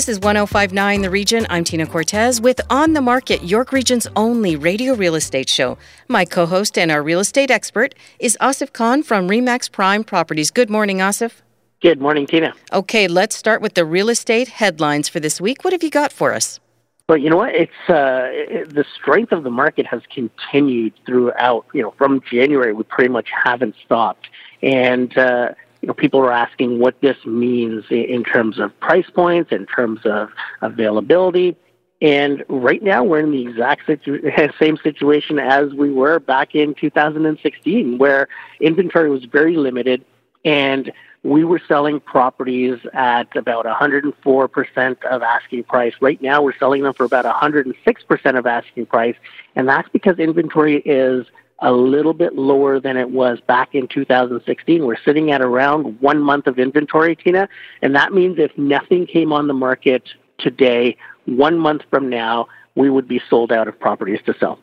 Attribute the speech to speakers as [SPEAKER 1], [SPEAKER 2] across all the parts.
[SPEAKER 1] This is 1059 The Region. I'm Tina Cortez with On the Market, York Region's only radio real estate show. My co host and our real estate expert is Asif Khan from Remax Prime Properties. Good morning, Asif.
[SPEAKER 2] Good morning, Tina.
[SPEAKER 1] Okay, let's start with the real estate headlines for this week. What have you got for us?
[SPEAKER 2] Well, you know what? It's uh, it, the strength of the market has continued throughout. You know, from January, we pretty much haven't stopped, and uh, you know, people are asking what this means in terms of price points, in terms of availability. And right now, we're in the exact situ- same situation as we were back in 2016, where inventory was very limited, and we were selling properties at about 104% of asking price. Right now, we're selling them for about 106% of asking price, and that's because inventory is a little bit lower than it was back in 2016. We're sitting at around one month of inventory, Tina, and that means if nothing came on the market today, one month from now, we would be sold out of properties to sell.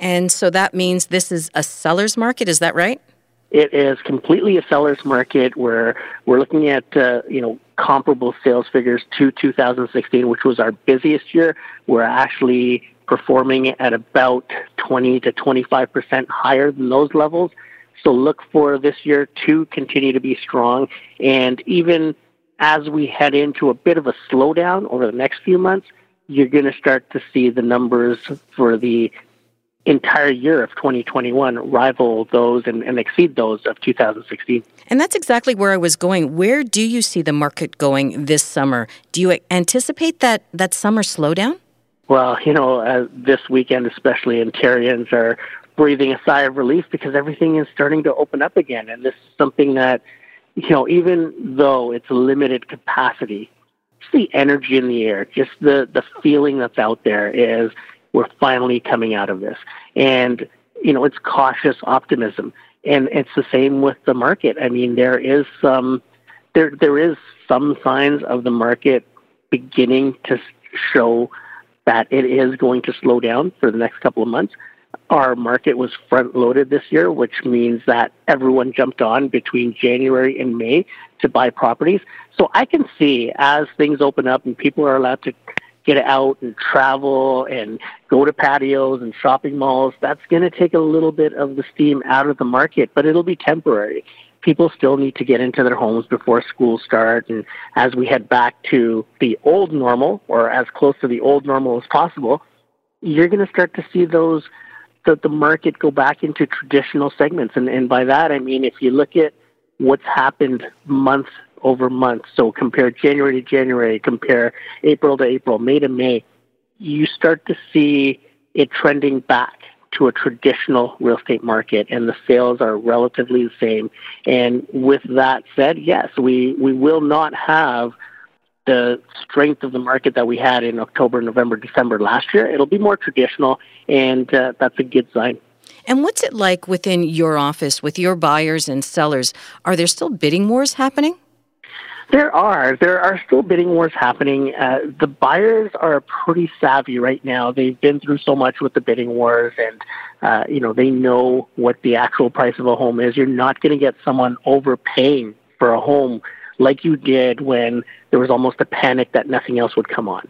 [SPEAKER 1] And so that means this is a seller's market, is that right?
[SPEAKER 2] It is completely a seller's market where we're looking at, uh, you know, comparable sales figures to 2016, which was our busiest year. We're actually performing at about 20 to 25 percent higher than those levels. So look for this year to continue to be strong. And even as we head into a bit of a slowdown over the next few months, you're going to start to see the numbers for the entire year of 2021 rival those and, and, exceed those of 2016.
[SPEAKER 1] And that's exactly where I was going. Where do you see the market going this summer? Do you anticipate that, that summer slowdown?
[SPEAKER 2] Well, you know, uh, this weekend, especially Ontarians are breathing a sigh of relief because everything is starting to open up again. And this is something that, you know, even though it's limited capacity, just the energy in the air, just the, the feeling that's out there is we're finally coming out of this. And, you know, it's cautious optimism. And it's the same with the market. I mean, there is some, there, there is some signs of the market beginning to show that it is going to slow down for the next couple of months. Our market was front loaded this year, which means that everyone jumped on between January and May to buy properties. So I can see as things open up and people are allowed to get out and travel and go to patios and shopping malls, that's going to take a little bit of the steam out of the market, but it'll be temporary people still need to get into their homes before school start. And as we head back to the old normal, or as close to the old normal as possible, you're going to start to see those the, the market go back into traditional segments. And, and by that, I mean, if you look at what's happened month over month, so compare January to January, compare April to April, May to May, you start to see it trending back to a traditional real estate market, and the sales are relatively the same. And with that said, yes, we, we will not have the strength of the market that we had in October, November, December last year. It'll be more traditional, and uh, that's a good sign.
[SPEAKER 1] And what's it like within your office with your buyers and sellers? Are there still bidding wars happening?
[SPEAKER 2] There are. There are still bidding wars happening. Uh, the buyers are pretty savvy right now. They've been through so much with the bidding wars, and uh, you know they know what the actual price of a home is. You're not going to get someone overpaying for a home like you did when there was almost a panic that nothing else would come on.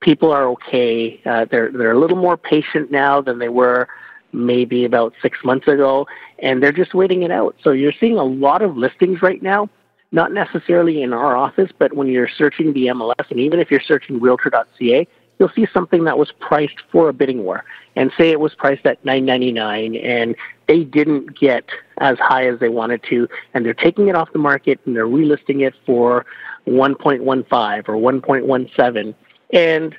[SPEAKER 2] People are okay. Uh, they're they're a little more patient now than they were maybe about six months ago, and they're just waiting it out. So you're seeing a lot of listings right now not necessarily in our office, but when you're searching the MLS, and even if you're searching realtor.ca, you'll see something that was priced for a bidding war. And say it was priced at nine ninety nine, and they didn't get as high as they wanted to, and they're taking it off the market and they're relisting it for 1.15 or 1.17, and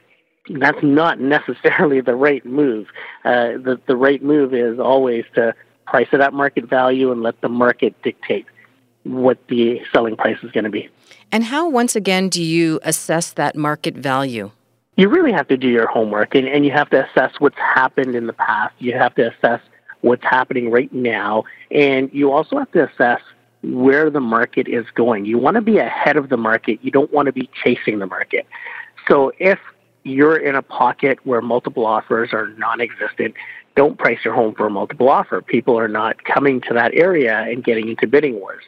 [SPEAKER 2] that's not necessarily the right move. Uh, the the right move is always to price it at market value and let the market dictate what the selling price is going to be.
[SPEAKER 1] And how, once again, do you assess that market value?
[SPEAKER 2] You really have to do your homework and, and you have to assess what's happened in the past. You have to assess what's happening right now. And you also have to assess where the market is going. You want to be ahead of the market. You don't want to be chasing the market. So if you're in a pocket where multiple offers are non-existent, don't price your home for a multiple offer. People are not coming to that area and getting into bidding wars.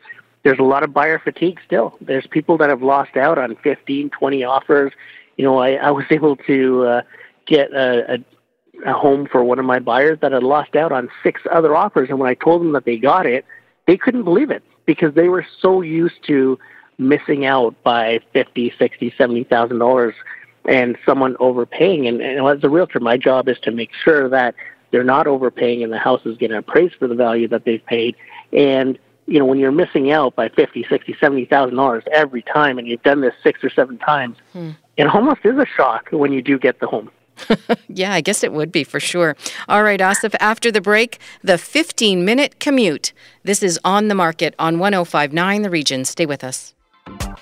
[SPEAKER 2] There's a lot of buyer fatigue still. There's people that have lost out on 15, 20 offers. You know, I, I was able to uh, get a, a a home for one of my buyers that had lost out on six other offers. And when I told them that they got it, they couldn't believe it because they were so used to missing out by fifty, sixty, seventy thousand dollars and someone overpaying. And, and as a realtor, my job is to make sure that they're not overpaying and the house is getting appraised for the value that they've paid. And you know, when you're missing out by fifty, sixty, seventy thousand dollars every time, and you've done this six or seven times, hmm. it almost is a shock when you do get the home.
[SPEAKER 1] yeah, I guess it would be for sure. All right, Asif, after the break, the 15 minute commute. This is on the market on 1059 The Region. Stay with us.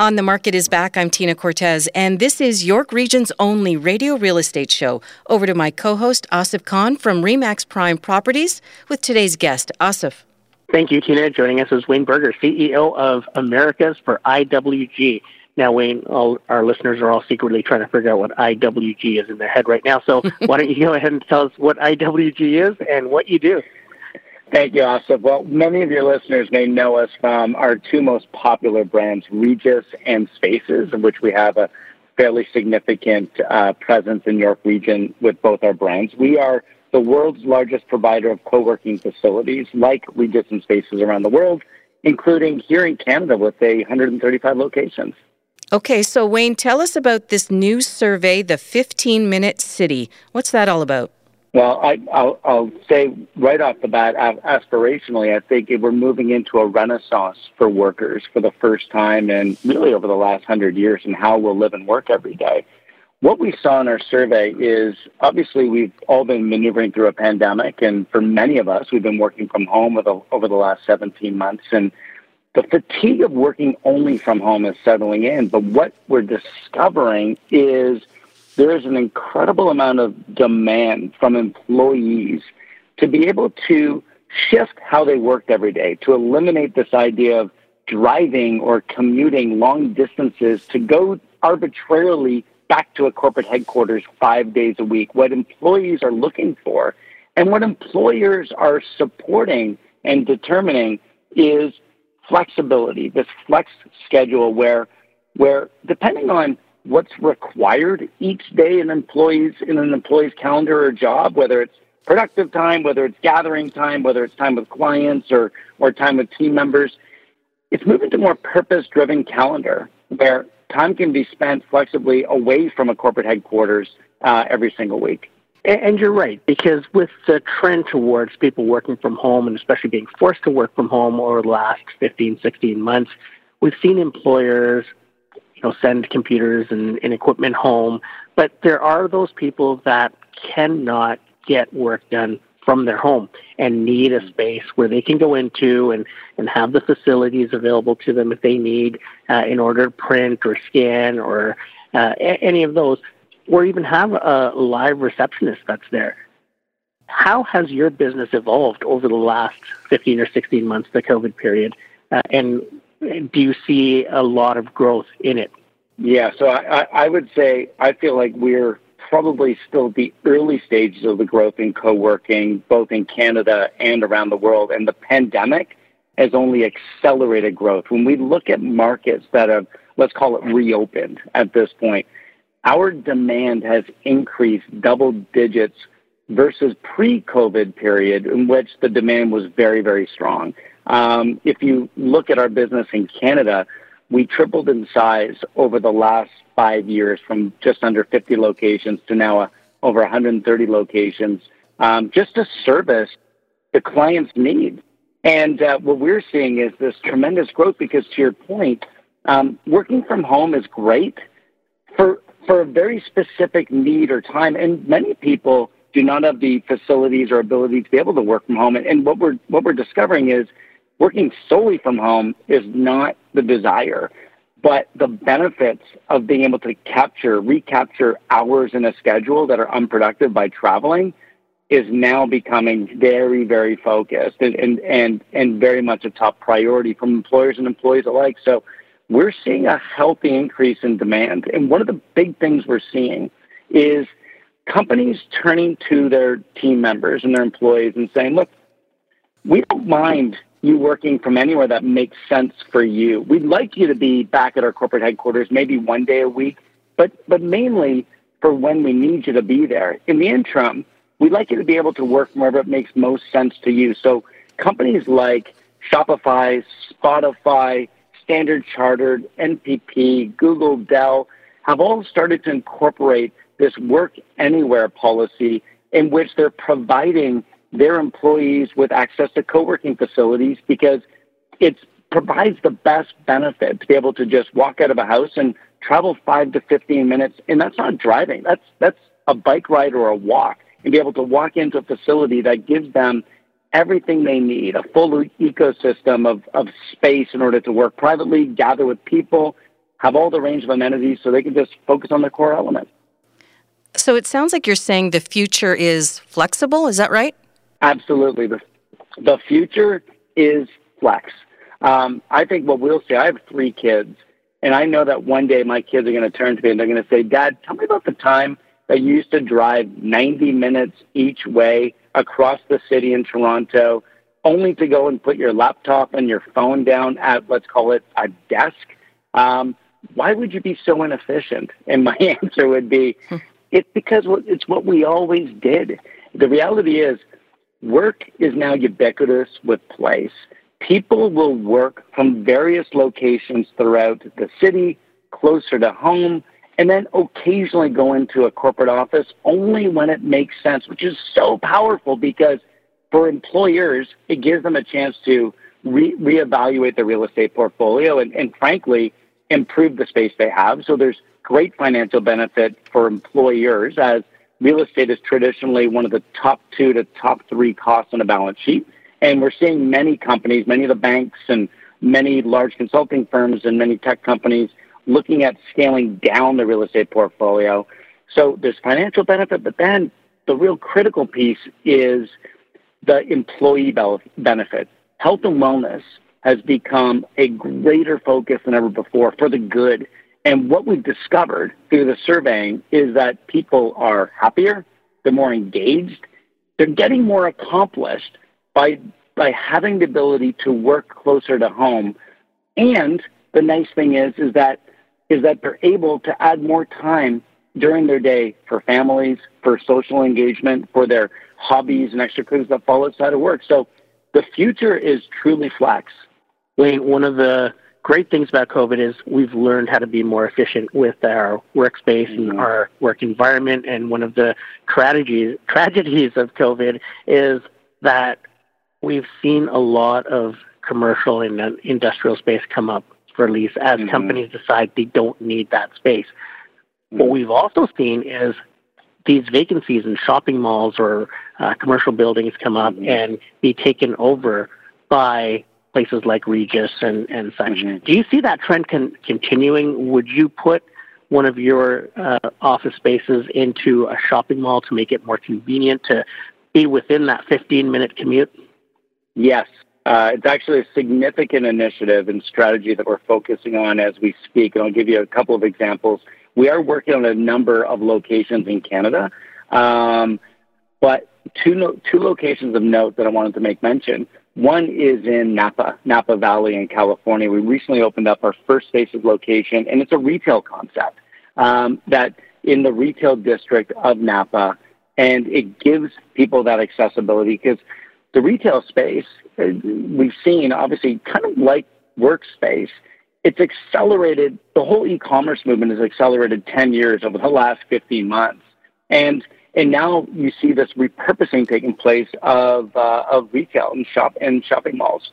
[SPEAKER 1] On the Market is back. I'm Tina Cortez, and this is York Region's only radio real estate show. Over to my co host, Asif Khan from Remax Prime Properties, with today's guest, Asif.
[SPEAKER 2] Thank you, Tina. Joining us is Wayne Berger, CEO of Americas for IWG. Now, Wayne, all our listeners are all secretly trying to figure out what IWG is in their head right now. So, why don't you go ahead and tell us what IWG is and what you do?
[SPEAKER 3] Thank you, Asif. Well, many of your listeners may know us from our two most popular brands, Regus and Spaces, in which we have a fairly significant uh, presence in York Region with both our brands. We are the world's largest provider of co-working facilities like Regus and Spaces around the world, including here in Canada with a 135 locations.
[SPEAKER 1] Okay, so Wayne, tell us about this new survey, the 15 Minute City. What's that all about?
[SPEAKER 3] Well, I, will I'll say right off the bat, aspirationally, I think we're moving into a renaissance for workers for the first time and really over the last hundred years in how we'll live and work every day. What we saw in our survey is obviously we've all been maneuvering through a pandemic, and for many of us, we've been working from home over the last 17 months, and the fatigue of working only from home is settling in. But what we're discovering is – there is an incredible amount of demand from employees to be able to shift how they worked every day, to eliminate this idea of driving or commuting long distances to go arbitrarily back to a corporate headquarters five days a week. What employees are looking for and what employers are supporting and determining is flexibility, this flex schedule where where depending on what's required each day in employees in an employee's calendar or job, whether it's productive time, whether it's gathering time, whether it's time with clients or, or time with team members. It's moving to more purpose driven calendar where time can be spent flexibly away from a corporate headquarters uh, every single week.
[SPEAKER 2] And you're right, because with the trend towards people working from home and especially being forced to work from home over the last 15, 16 months, we've seen employers you know, send computers and, and equipment home. But there are those people that cannot get work done from their home and need a space where they can go into and, and have the facilities available to them if they need uh, in order to print or scan or uh, a- any of those, or even have a live receptionist that's there. How has your business evolved over the last 15 or 16 months, the COVID period? Uh, and do you see a lot of growth in it?
[SPEAKER 3] Yeah, so I, I would say I feel like we're probably still at the early stages of the growth in co-working, both in Canada and around the world. And the pandemic has only accelerated growth. When we look at markets that have, let's call it reopened at this point, our demand has increased double digits versus pre-COVID period in which the demand was very, very strong. Um, if you look at our business in Canada, we tripled in size over the last five years from just under 50 locations to now uh, over 130 locations um, just to service the client's needs. And uh, what we're seeing is this tremendous growth because, to your point, um, working from home is great for for a very specific need or time. And many people do not have the facilities or ability to be able to work from home. And what we're what we're discovering is working solely from home is not the desire, but the benefits of being able to capture, recapture hours in a schedule that are unproductive by traveling is now becoming very, very focused and, and, and, and very much a top priority from employers and employees alike. So we're seeing a healthy increase in demand. And one of the big things we're seeing is companies turning to their team members and their employees and saying, look, we don't mind you working from anywhere that makes sense for you. We'd like you to be back at our corporate headquarters maybe one day a week, but, but mainly for when we need you to be there. In the interim, we'd like you to be able to work wherever it makes most sense to you. So companies like Shopify, Spotify, Standard Chartered, NPP, Google, Dell have all started to incorporate this work anywhere policy in which they're providing their employees with access to co-working facilities because it provides the best benefit to be able to just walk out of a house and travel five to 15 minutes. And that's not driving. That's, that's a bike ride or a walk and be able to walk into a facility that gives them everything they need, a full ecosystem of, of space in order to work privately, gather with people, have all the range of amenities so they can just focus on the core element.
[SPEAKER 1] So it sounds like you're saying the future is flexible. Is that right?
[SPEAKER 3] Absolutely. The, the future is flex. Um, I think what we'll see, I have three kids, and I know that one day my kids are going to turn to me and they're going to say, Dad, tell me about the time that you used to drive 90 minutes each way across the city in Toronto, only to go and put your laptop and your phone down at, let's call it, a desk. Um, why would you be so inefficient? And my answer would be, it's because it's what we always did. The reality is, Work is now ubiquitous with place. People will work from various locations throughout the city, closer to home, and then occasionally go into a corporate office only when it makes sense, which is so powerful because for employers, it gives them a chance to re- reevaluate their real estate portfolio and, and frankly, improve the space they have. So there's great financial benefit for employers as real estate is traditionally one of the top two to top three costs on a balance sheet. And we're seeing many companies, many of the banks and many large consulting firms and many tech companies looking at scaling down the real estate portfolio. So there's financial benefit, but then the real critical piece is the employee benefit. Health and wellness has become a greater focus than ever before for the good and what we've discovered through the surveying is that people are happier, they're more engaged, they're getting more accomplished by by having the ability to work closer to home. And the nice thing is is that is that they're able to add more time during their day for families, for social engagement, for their hobbies and extracurriculars that fall outside of work. So the future is truly flex.
[SPEAKER 2] Wayne, one of the great things about COVID is we've learned how to be more efficient with our workspace mm-hmm. and our work environment. And one of the tragedies tragedies of COVID is that we've seen a lot of commercial and industrial space come up for lease as mm-hmm. companies decide they don't need that space. Mm-hmm. What we've also seen is these vacancies in shopping malls or uh, commercial buildings come up mm-hmm. and be taken over by places like Regus and, and such. Mm-hmm. Do you see that trend con- continuing? Would you put one of your uh, office spaces into a shopping mall to make it more convenient to be within that 15 minute commute?
[SPEAKER 3] Yes. Uh, it's actually a significant initiative and strategy that we're focusing on as we speak. And I'll give you a couple of examples. We are working on a number of locations in Canada, um, but two, no- two locations of note that I wanted to make mention. One is in Napa, Napa Valley in California. We recently opened up our first Spaces location, and it's a retail concept um, that in the retail district of Napa, and it gives people that accessibility because the retail space uh, we've seen, obviously, kind of like workspace, it's accelerated. The whole e-commerce movement has accelerated 10 years over the last 15 months, and and now you see this repurposing taking place of, uh, of retail and shop and shopping malls.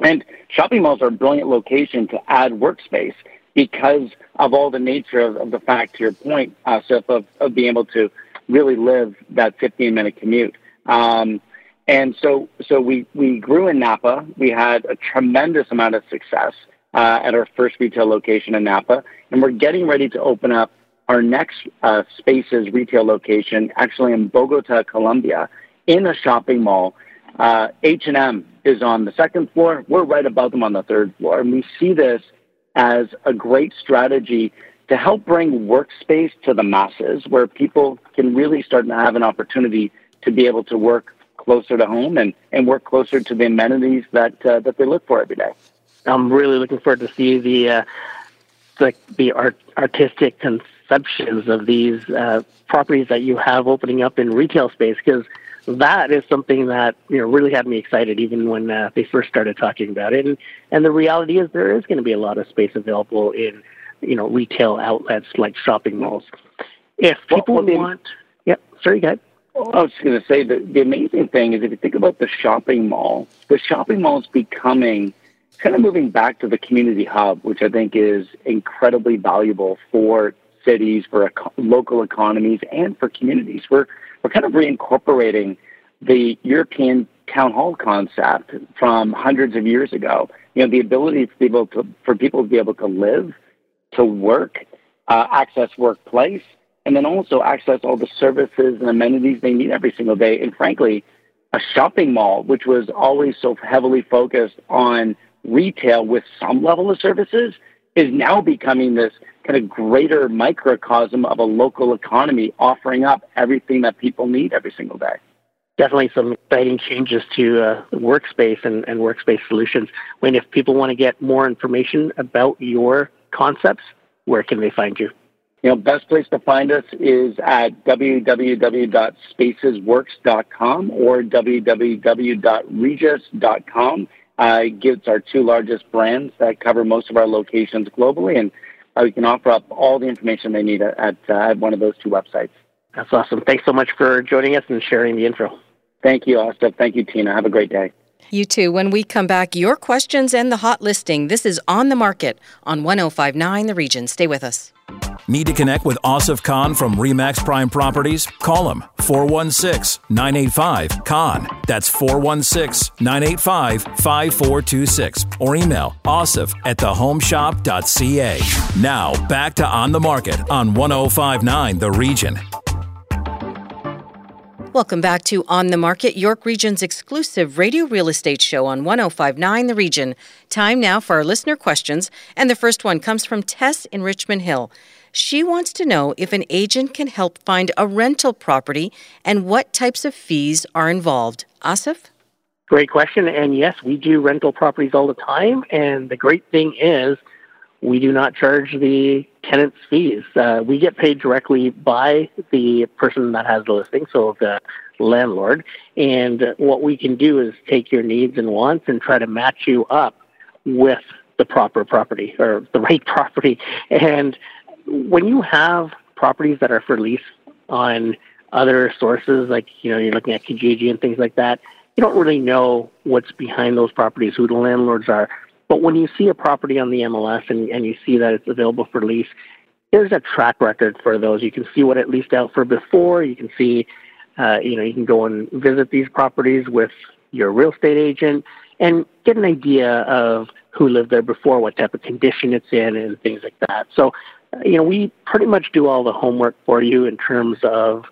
[SPEAKER 3] And shopping malls are a brilliant location to add workspace. because of all the nature of, of the fact, to your point, uh, of, of being able to really live that 15 minute commute. Um, and so, so we, we grew in Napa. We had a tremendous amount of success uh, at our first retail location in Napa, and we're getting ready to open up our next uh, Spaces retail location, actually in Bogota, Colombia, in a shopping mall. Uh, H&M is on the second floor. We're right above them on the third floor, and we see this as a great strategy to help bring workspace to the masses, where people can really start to have an opportunity to be able to work closer to home and, and work closer to the amenities that uh, that they look for every day.
[SPEAKER 2] I'm really looking forward to see the uh, the, the art, artistic conceptions of these uh, properties that you have opening up in retail space because that is something that you know really had me excited even when uh, they first started talking about it. And and the reality is there is going to be a lot of space available in you know retail outlets like shopping malls. If people well, well, want yep sorry go ahead.
[SPEAKER 3] I was going to say that the amazing thing is if you think about the shopping mall, the shopping mall is becoming kind of moving back to the community hub, which I think is incredibly valuable for cities, for eco- local economies, and for communities. We're we're kind of reincorporating the European town hall concept from hundreds of years ago. You know, the ability for people to for people to be able to live, to work, uh, access workplace, and then also access all the services and amenities they need every single day. And frankly, a shopping mall, which was always so heavily focused on retail with some level of services, is now becoming this kind of greater microcosm of a local economy offering up everything that people need every single day.
[SPEAKER 2] Definitely some exciting changes to uh, workspace and, and workspace solutions. Wayne, if people want to get more information about your concepts, where can they find you?
[SPEAKER 3] You know, best place to find us is at www.spacesworks.com or www.regus.com. Uh, it gives our two largest brands that cover most of our locations globally, and uh, we can offer up all the information they need at, at, uh, at one of those two websites.
[SPEAKER 2] That's awesome. Thanks so much for joining us and sharing the info.
[SPEAKER 3] Thank you, Asif. Thank you, Tina. Have a great day.
[SPEAKER 1] You too. When we come back, your questions and the hot listing. This is On the Market on 1059 The Region. Stay with us.
[SPEAKER 4] Need to connect with Asif Khan from Remax Prime Properties? Call him 416 985 Khan. That's 416 985 5426. Or email asif at thehomeshop.ca. Now, back to On the Market on 1059 The Region.
[SPEAKER 1] Welcome back to On the Market, York Region's exclusive radio real estate show on 1059 The Region. Time now for our listener questions, and the first one comes from Tess in Richmond Hill. She wants to know if an agent can help find a rental property and what types of fees are involved. Asif?
[SPEAKER 2] Great question. And yes, we do rental properties all the time. And the great thing is, we do not charge the tenant's fees. Uh, we get paid directly by the person that has the listing, so the landlord. And what we can do is take your needs and wants and try to match you up with the proper property or the right property. And when you have properties that are for lease on other sources, like you know you're looking at Kijiji and things like that, you don't really know what's behind those properties, who the landlords are. But when you see a property on the MLS and, and you see that it's available for lease, there's a track record for those. You can see what it leased out for before. You can see, uh, you know, you can go and visit these properties with your real estate agent and get an idea of who lived there before, what type of condition it's in, and things like that. So, you know, we pretty much do all the homework for you in terms of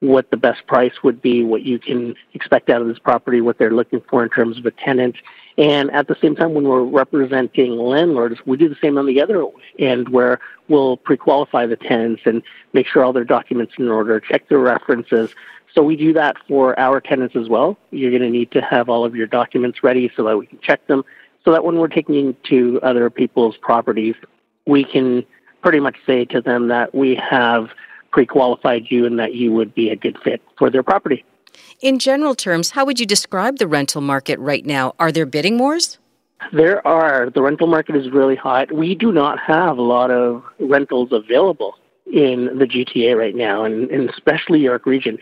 [SPEAKER 2] what the best price would be, what you can expect out of this property, what they're looking for in terms of a tenant. And at the same time, when we're representing landlords, we do the same on the other end where we'll pre-qualify the tenants and make sure all their documents are in order, check their references. So we do that for our tenants as well. You're going to need to have all of your documents ready so that we can check them, so that when we're taking to other people's properties, we can pretty much say to them that we have pre-qualified you and that you would be a good fit for their property.
[SPEAKER 1] In general terms, how would you describe the rental market right now? Are there bidding wars?
[SPEAKER 2] There are. The rental market is really hot. We do not have a lot of rentals available in the GTA right now, and, and especially York Region.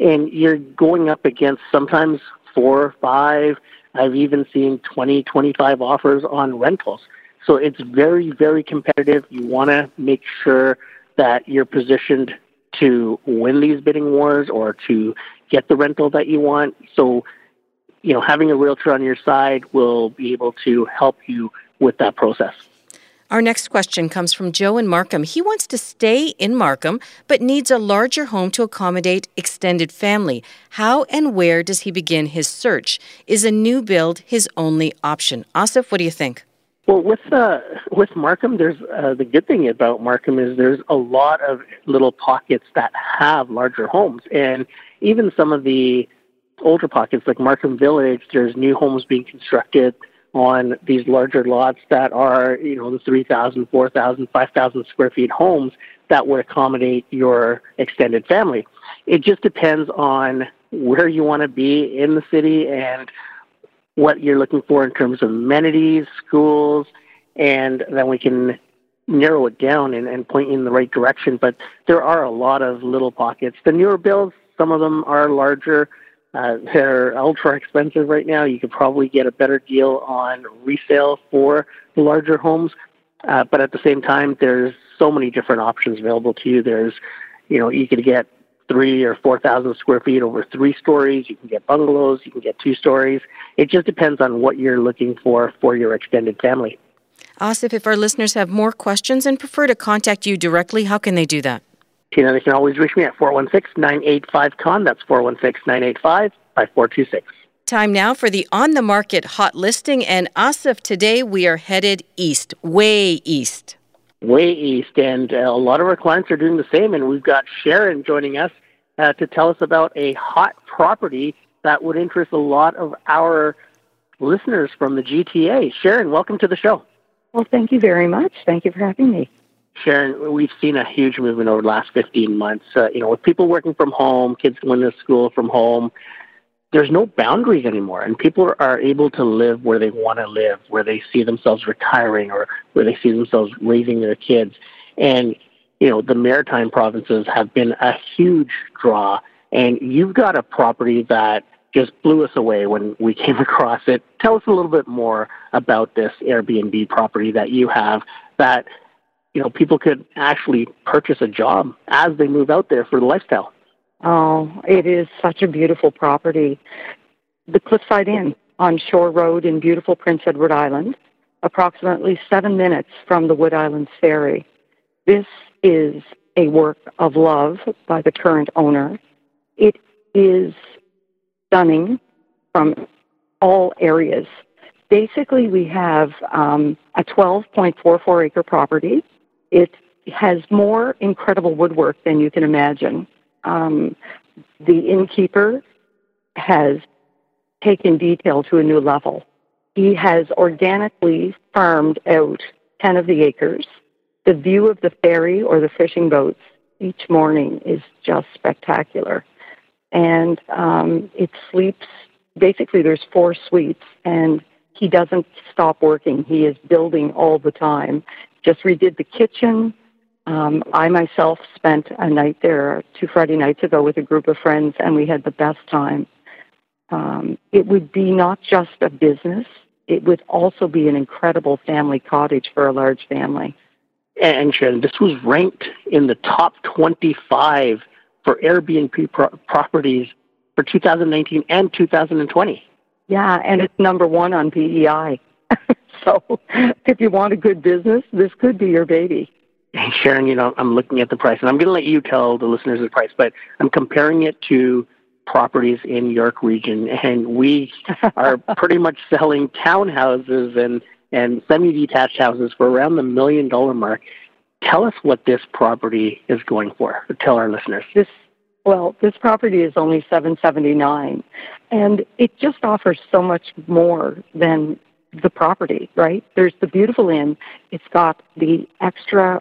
[SPEAKER 2] And you're going up against sometimes four, or five, I've even seen 20, 25 offers on rentals. So it's very, very competitive. You want to make sure that you're positioned to win these bidding wars or to get the rental that you want. So, you know, having a realtor on your side will be able to help you with that process.
[SPEAKER 1] Our next question comes from Joe in Markham. He wants to stay in Markham but needs a larger home to accommodate extended family. How and where does he begin his search? Is a new build his only option? Asif, what do you think?
[SPEAKER 2] Well, with uh, with Markham, there's uh, the good thing about Markham is there's a lot of little pockets that have larger homes, and even some of the older pockets like Markham Village, there's new homes being constructed on these larger lots that are, you know, the 3,000, 4,000, 5,000 square feet homes that would accommodate your extended family. It just depends on where you want to be in the city and what you're looking for in terms of amenities, schools, and then we can narrow it down and, and point you in the right direction. But there are a lot of little pockets. The newer builds, some of them are larger. Uh, they're ultra expensive right now. You could probably get a better deal on resale for larger homes. Uh, but at the same time, there's so many different options available to you. There's, you know, you could get three or four thousand square feet over three stories. You can get bungalows. You can get two stories. It just depends on what you're looking for for your extended family.
[SPEAKER 1] Asif, if our listeners have more questions and prefer to contact you directly, how can they do that?
[SPEAKER 2] Tina, they can always reach me at 416-985-Khan. That's 416-985-5426.
[SPEAKER 1] Time now for the on the market hot listing. And Asif, today we are headed east, way east
[SPEAKER 2] way east, and uh, a lot of our clients are doing the same. And we've got Sharon joining us uh, to tell us about a hot property that would interest a lot of our listeners from the GTA. Sharon, welcome to the show.
[SPEAKER 5] Well, thank you very much. Thank you for having me.
[SPEAKER 2] Sharon, we've seen a huge movement over the last 15 months. Uh, you know, with people working from home, kids going to school from home, there's no boundaries anymore, and people are able to live where they want to live, where they see themselves retiring or where they see themselves raising their kids. And you know, the maritime provinces have been a huge draw, and you've got a property that just blew us away when we came across it. Tell us a little bit more about this Airbnb property that you have that you know people could actually purchase a job as they move out there for the lifestyle.
[SPEAKER 5] Oh, it is such a beautiful property. The Cliffside Inn on Shore Road in beautiful Prince Edward Island, approximately seven minutes from the Wood Islands Ferry. This is a work of love by the current owner. It is stunning from all areas. Basically, we have um, a 12.44 acre property. It has more incredible woodwork than you can imagine um, the innkeeper has taken detail to a new level. He has organically farmed out 10 of the acres. The view of the ferry or the fishing boats each morning is just spectacular. And um, it sleeps, basically, there's four suites, and he doesn't stop working. He is building all the time. Just redid the kitchen, um, I myself spent a night there two Friday nights ago with a group of friends, and we had the best time. Um, it would be not just a business, it would also be an incredible family cottage for a large family.
[SPEAKER 2] And Sharon, this was ranked in the top 25 for Airbnb pro- properties for 2019 and 2020.
[SPEAKER 5] Yeah, and it's number one on PEI. so if you want a good business, this could be your baby.
[SPEAKER 2] Hey, Sharon, you know, I'm looking at the price, and I'm going to let you tell the listeners the price, but I'm comparing it to properties in York Region, and we are pretty much selling townhouses and and semi-detached houses for around the million dollar mark. Tell us what this property is going for. Tell our listeners.
[SPEAKER 5] This well, this property is only seven seventy nine, and it just offers so much more than the property. Right? There's the beautiful inn. It's got the extra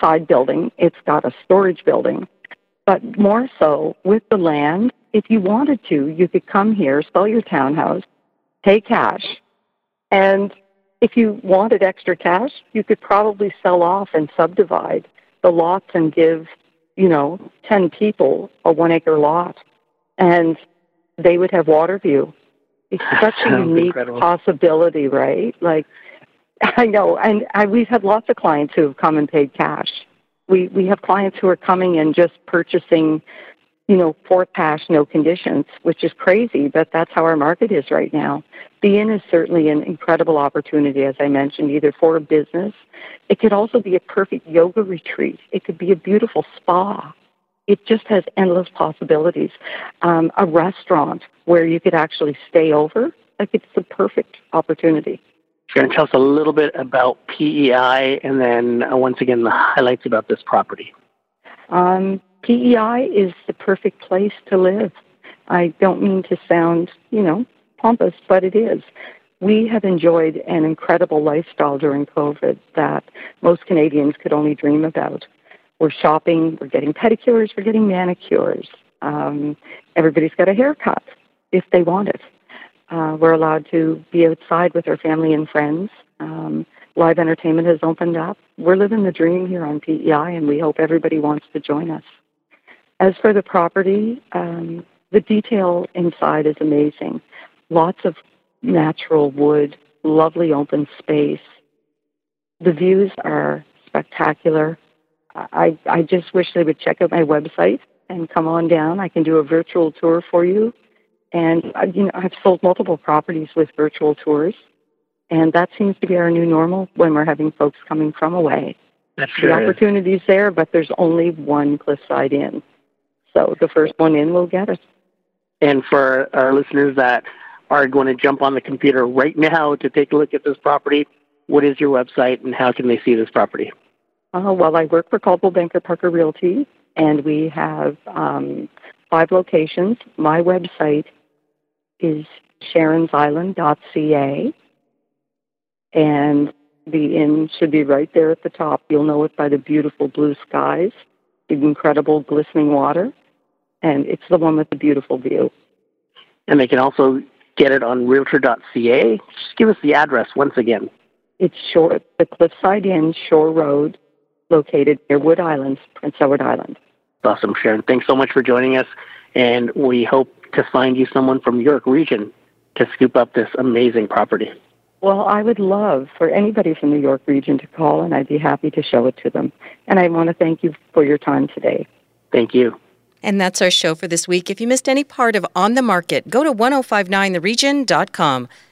[SPEAKER 5] side building, it's got a storage building. But more so, with the land, if you wanted to, you could come here, sell your townhouse, pay cash, and if you wanted extra cash, you could probably sell off and subdivide the lots and give, you know, 10 people a one acre lot. And they would have water view. It's such a unique incredible. possibility, right? Like I know, and I, we've had lots of clients who have come and paid cash. We we have clients who are coming and just purchasing, you know, for cash, no conditions, which is crazy, but that's how our market is right now. The inn is certainly an incredible opportunity, as I mentioned, either for a business. It could also be a perfect yoga retreat. It could be a beautiful spa. It just has endless possibilities. Um, a restaurant where you could actually stay over, like it's the perfect opportunity.
[SPEAKER 2] You're going to tell us a little bit about PEI and then uh, once again the highlights about this property.
[SPEAKER 5] Um, PEI is the perfect place to live. I don't mean to sound, you know, pompous, but it is. We have enjoyed an incredible lifestyle during COVID that most Canadians could only dream about. We're shopping, we're getting pedicures, we're getting manicures. Um, everybody's got a haircut if they want it. Uh, we're allowed to be outside with our family and friends. Um, live entertainment has opened up. We're living the dream here on PEI, and we hope everybody wants to join us. As for the property, um, the detail inside is amazing. Lots of natural wood, lovely open space. The views are spectacular. I, I just wish they would check out my website and come on down. I can do a virtual tour for you and uh, you know, I've sold multiple properties with virtual tours, and that seems to be our new normal when we're having folks coming from away.
[SPEAKER 2] That's
[SPEAKER 5] the
[SPEAKER 2] sure
[SPEAKER 5] opportunity's there, but there's only one Cliffside Inn, so the first one in will get it.
[SPEAKER 2] And for our listeners that are going to jump on the computer right now to take a look at this property, what is your website and how can they see this property?
[SPEAKER 5] Uh, well, I work for Coldwell Banker Parker Realty, and we have um, five locations. My website is sharonsisland.ca. And the inn should be right there at the top. You'll know it by the beautiful blue skies, the incredible glistening water, and it's the one with the beautiful view.
[SPEAKER 2] And they can also get it on realtor.ca. Just give us the address once again.
[SPEAKER 5] It's short, the Cliffside Inn, Shore Road, located near Wood Islands, Prince Edward Island.
[SPEAKER 2] Awesome, Sharon. Thanks so much for joining us, and we hope to find you someone from York Region to scoop up this amazing property.
[SPEAKER 5] Well, I would love for anybody from the York region to call, and I'd be happy to show it to them. And I want to thank you for your time today.
[SPEAKER 2] Thank you.
[SPEAKER 1] And that's our show for this week. If you missed any part of On the Market, go to 1059theregion.com.